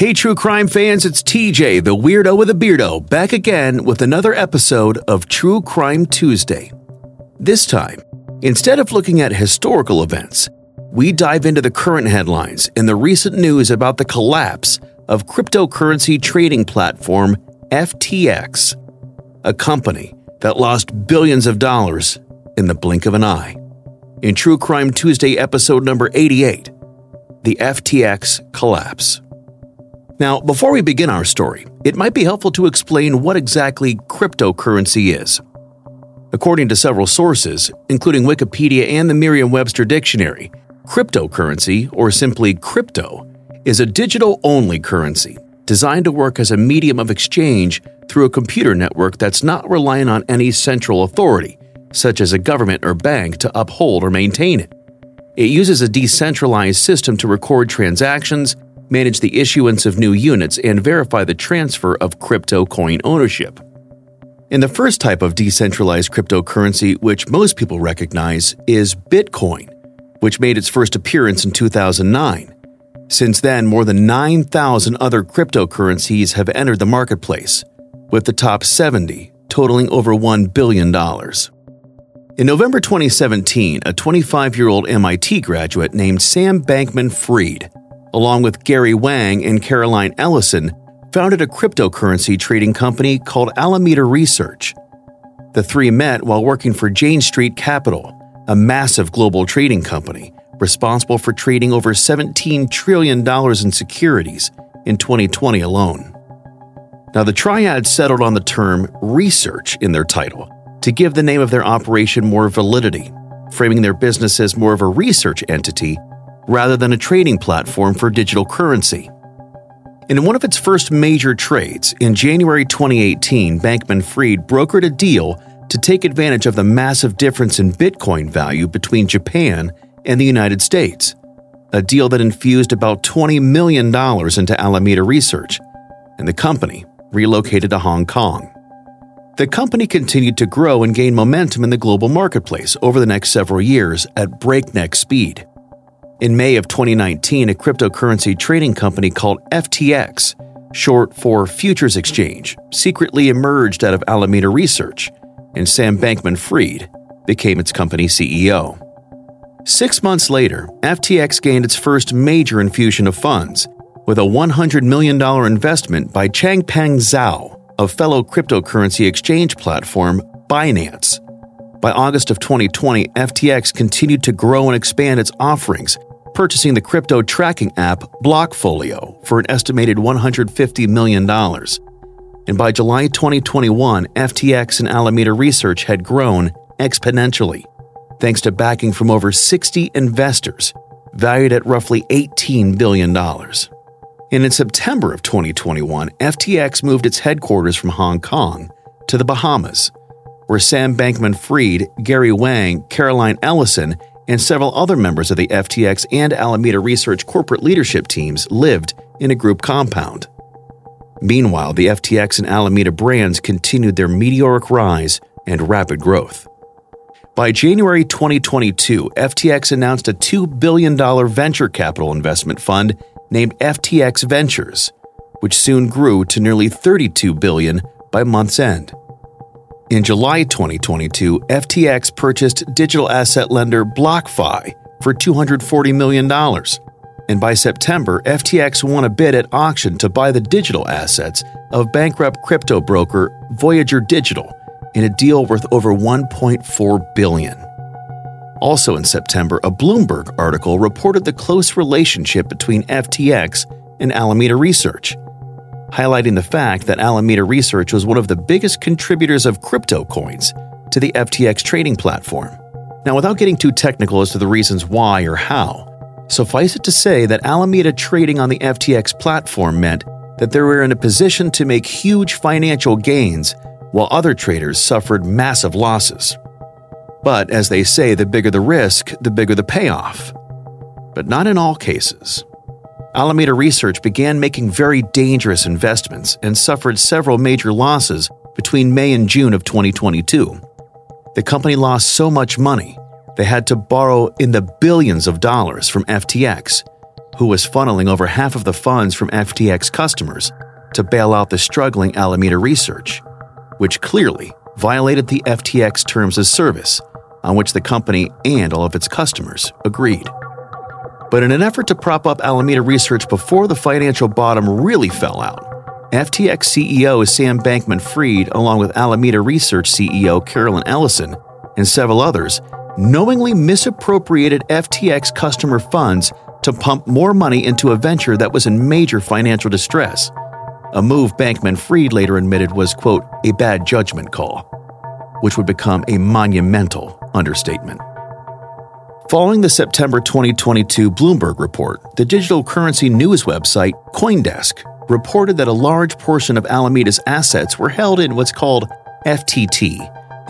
Hey, true crime fans, it's TJ, the weirdo with a beardo, back again with another episode of True Crime Tuesday. This time, instead of looking at historical events, we dive into the current headlines and the recent news about the collapse of cryptocurrency trading platform FTX, a company that lost billions of dollars in the blink of an eye. In True Crime Tuesday, episode number 88, the FTX collapse. Now, before we begin our story, it might be helpful to explain what exactly cryptocurrency is. According to several sources, including Wikipedia and the Merriam Webster Dictionary, cryptocurrency, or simply crypto, is a digital only currency designed to work as a medium of exchange through a computer network that's not reliant on any central authority, such as a government or bank, to uphold or maintain it. It uses a decentralized system to record transactions manage the issuance of new units, and verify the transfer of crypto coin ownership. And the first type of decentralized cryptocurrency, which most people recognize, is Bitcoin, which made its first appearance in 2009. Since then, more than 9,000 other cryptocurrencies have entered the marketplace, with the top 70 totaling over $1 billion. In November 2017, a 25 year old MIT graduate named Sam Bankman Fried along with Gary Wang and Caroline Ellison, founded a cryptocurrency trading company called Alameda Research. The three met while working for Jane Street Capital, a massive global trading company responsible for trading over $17 trillion in securities in 2020 alone. Now, the triad settled on the term research in their title to give the name of their operation more validity, framing their business as more of a research entity rather than a trading platform for digital currency. In one of its first major trades, in January 2018, Bankman Fried brokered a deal to take advantage of the massive difference in Bitcoin value between Japan and the United States, a deal that infused about $20 million into Alameda Research, and the company relocated to Hong Kong. The company continued to grow and gain momentum in the global marketplace over the next several years at breakneck speed. In May of 2019, a cryptocurrency trading company called FTX, short for Futures Exchange, secretly emerged out of Alameda Research, and Sam Bankman Fried became its company CEO. Six months later, FTX gained its first major infusion of funds with a $100 million investment by Changpeng Zhao of fellow cryptocurrency exchange platform Binance. By August of 2020, FTX continued to grow and expand its offerings purchasing the crypto tracking app Blockfolio for an estimated $150 million. And by July 2021, FTX and Alameda Research had grown exponentially, thanks to backing from over 60 investors, valued at roughly $18 billion. And in September of 2021, FTX moved its headquarters from Hong Kong to the Bahamas, where Sam Bankman Fried, Gary Wang, Caroline Ellison, and several other members of the FTX and Alameda Research corporate leadership teams lived in a group compound. Meanwhile, the FTX and Alameda brands continued their meteoric rise and rapid growth. By January 2022, FTX announced a $2 billion venture capital investment fund named FTX Ventures, which soon grew to nearly 32 billion by month's end. In July 2022, FTX purchased digital asset lender BlockFi for $240 million. And by September, FTX won a bid at auction to buy the digital assets of bankrupt crypto broker Voyager Digital in a deal worth over 1.4 billion. Also in September, a Bloomberg article reported the close relationship between FTX and Alameda Research highlighting the fact that Alameda Research was one of the biggest contributors of crypto coins to the FTX trading platform. Now, without getting too technical as to the reasons why or how, suffice it to say that Alameda trading on the FTX platform meant that they were in a position to make huge financial gains while other traders suffered massive losses. But as they say, the bigger the risk, the bigger the payoff. But not in all cases. Alameda Research began making very dangerous investments and suffered several major losses between May and June of 2022. The company lost so much money, they had to borrow in the billions of dollars from FTX, who was funneling over half of the funds from FTX customers to bail out the struggling Alameda Research, which clearly violated the FTX terms of service on which the company and all of its customers agreed. But in an effort to prop up Alameda Research before the financial bottom really fell out, FTX CEO Sam Bankman Fried, along with Alameda Research CEO Carolyn Ellison and several others, knowingly misappropriated FTX customer funds to pump more money into a venture that was in major financial distress. A move Bankman Fried later admitted was, quote, a bad judgment call, which would become a monumental understatement. Following the September 2022 Bloomberg report, the digital currency news website Coindesk reported that a large portion of Alameda's assets were held in what's called FTT,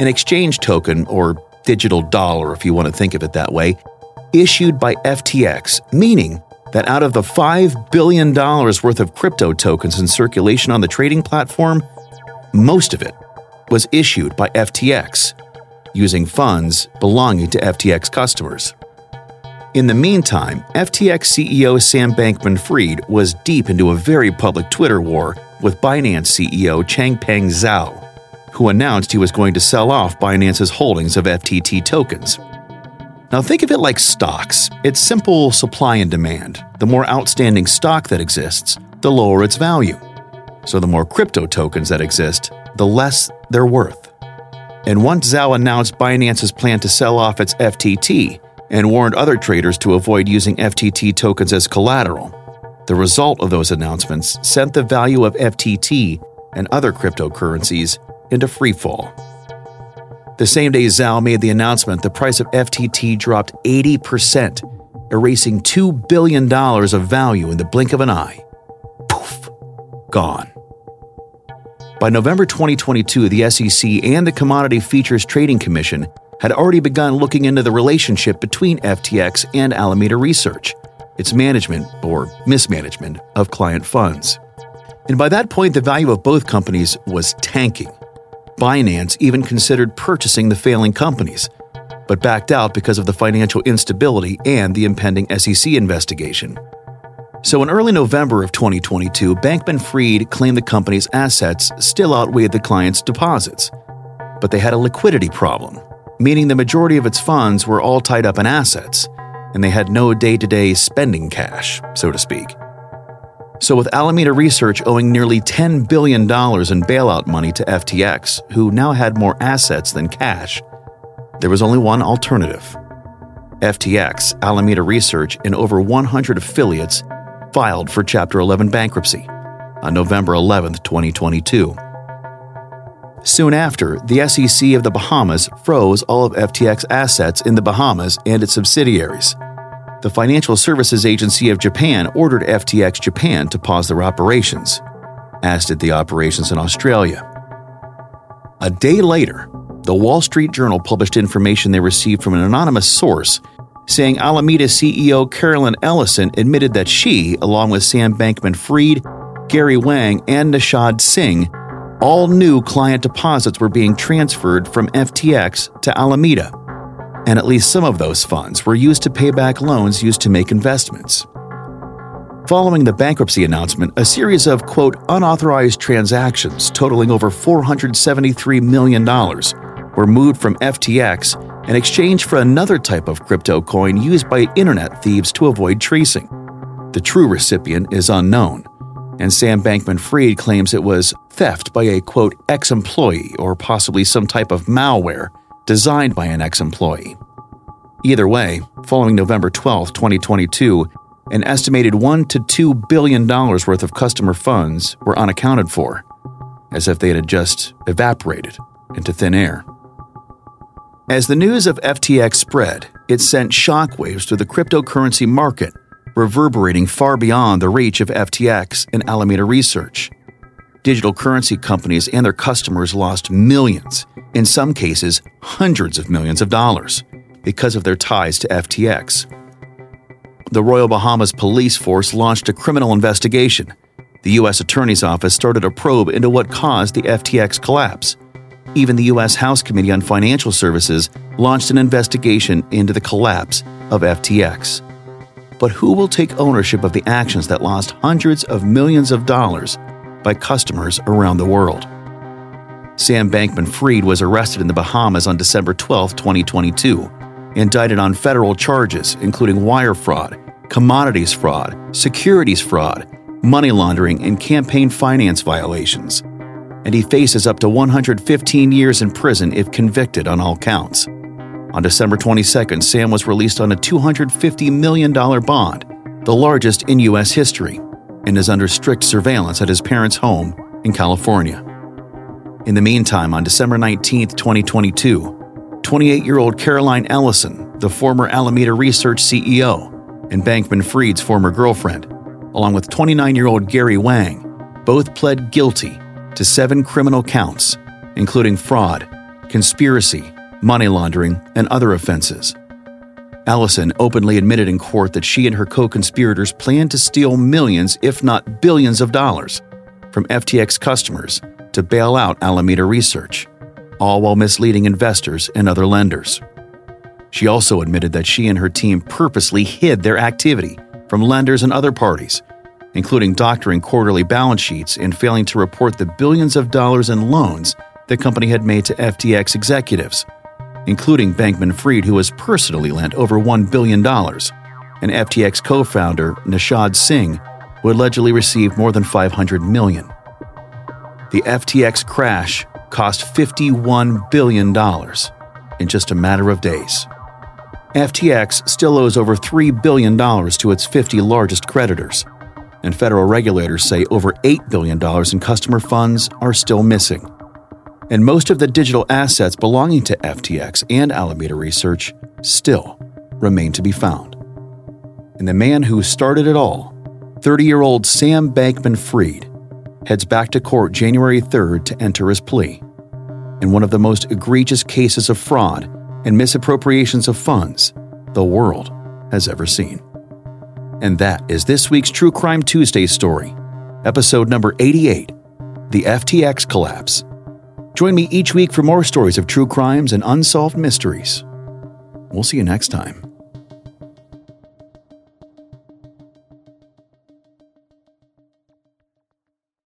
an exchange token or digital dollar, if you want to think of it that way, issued by FTX, meaning that out of the $5 billion worth of crypto tokens in circulation on the trading platform, most of it was issued by FTX using funds belonging to FTX customers. In the meantime, FTX CEO Sam Bankman Fried was deep into a very public Twitter war with Binance CEO Changpeng Zhao, who announced he was going to sell off Binance's holdings of FTT tokens. Now, think of it like stocks it's simple supply and demand. The more outstanding stock that exists, the lower its value. So, the more crypto tokens that exist, the less they're worth. And once Zhao announced Binance's plan to sell off its FTT and warned other traders to avoid using FTT tokens as collateral, the result of those announcements sent the value of FTT and other cryptocurrencies into freefall. The same day Zhao made the announcement, the price of FTT dropped 80%, erasing $2 billion of value in the blink of an eye. Poof, gone. By November 2022, the SEC and the Commodity Futures Trading Commission had already begun looking into the relationship between FTX and Alameda Research, its management or mismanagement of client funds. And by that point, the value of both companies was tanking. Binance even considered purchasing the failing companies, but backed out because of the financial instability and the impending SEC investigation. So, in early November of 2022, Bankman Fried claimed the company's assets still outweighed the client's deposits. But they had a liquidity problem, meaning the majority of its funds were all tied up in assets, and they had no day to day spending cash, so to speak. So, with Alameda Research owing nearly $10 billion in bailout money to FTX, who now had more assets than cash, there was only one alternative. FTX, Alameda Research, and over 100 affiliates filed for Chapter 11 bankruptcy on November 11, 2022. Soon after, the SEC of the Bahamas froze all of FTX assets in the Bahamas and its subsidiaries. The Financial Services Agency of Japan ordered FTX Japan to pause their operations, as did the operations in Australia. A day later, the Wall Street Journal published information they received from an anonymous source saying Alameda CEO Carolyn Ellison admitted that she, along with Sam Bankman Fried, Gary Wang, and Nishad Singh, all knew client deposits were being transferred from FTX to Alameda, and at least some of those funds were used to pay back loans used to make investments. Following the bankruptcy announcement, a series of, quote, unauthorized transactions totaling over $473 million were moved from FTX in exchange for another type of crypto coin used by internet thieves to avoid tracing. The true recipient is unknown, and Sam Bankman Fried claims it was theft by a quote ex employee or possibly some type of malware designed by an ex employee. Either way, following November 12, 2022, an estimated 1 to 2 billion dollars worth of customer funds were unaccounted for, as if they had just evaporated into thin air. As the news of FTX spread, it sent shockwaves through the cryptocurrency market, reverberating far beyond the reach of FTX and Alameda Research. Digital currency companies and their customers lost millions, in some cases, hundreds of millions of dollars, because of their ties to FTX. The Royal Bahamas Police Force launched a criminal investigation. The U.S. Attorney's Office started a probe into what caused the FTX collapse even the U.S. House Committee on Financial Services launched an investigation into the collapse of FTX. But who will take ownership of the actions that lost hundreds of millions of dollars by customers around the world? Sam Bankman Fried was arrested in the Bahamas on December 12, 2022, indicted on federal charges including wire fraud, commodities fraud, securities fraud, money laundering, and campaign finance violations. And he faces up to 115 years in prison if convicted on all counts. On December 22nd, Sam was released on a $250 million bond, the largest in U.S. history, and is under strict surveillance at his parents' home in California. In the meantime, on December 19, 2022, 28 year old Caroline Ellison, the former Alameda Research CEO and Bankman Fried's former girlfriend, along with 29 year old Gary Wang, both pled guilty to seven criminal counts, including fraud, conspiracy, money laundering, and other offenses. Ellison openly admitted in court that she and her co conspirators planned to steal millions, if not billions, of dollars from FTX customers to bail out Alameda Research, all while misleading investors and other lenders. She also admitted that she and her team purposely hid their activity from lenders and other parties, including doctoring quarterly balance sheets and failing to report the billions of dollars in loans the company had made to FTX executives, including Bankman Fried, who has personally lent over $1 billion, and FTX co founder Nishad Singh, who allegedly received more than 500 million the FTX crash cost $51 billion in just a matter of days. FTX still owes over $3 billion to its 50 largest creditors, and federal regulators say over $8 billion in customer funds are still missing. And most of the digital assets belonging to FTX and Alameda Research still remain to be found. And the man who started it all, 30 year old Sam Bankman Fried, heads back to court January 3rd to enter his plea. In one of the most egregious cases of fraud and misappropriations of funds the world has ever seen. And that is this week's True Crime Tuesday story, episode number 88 The FTX Collapse. Join me each week for more stories of true crimes and unsolved mysteries. We'll see you next time.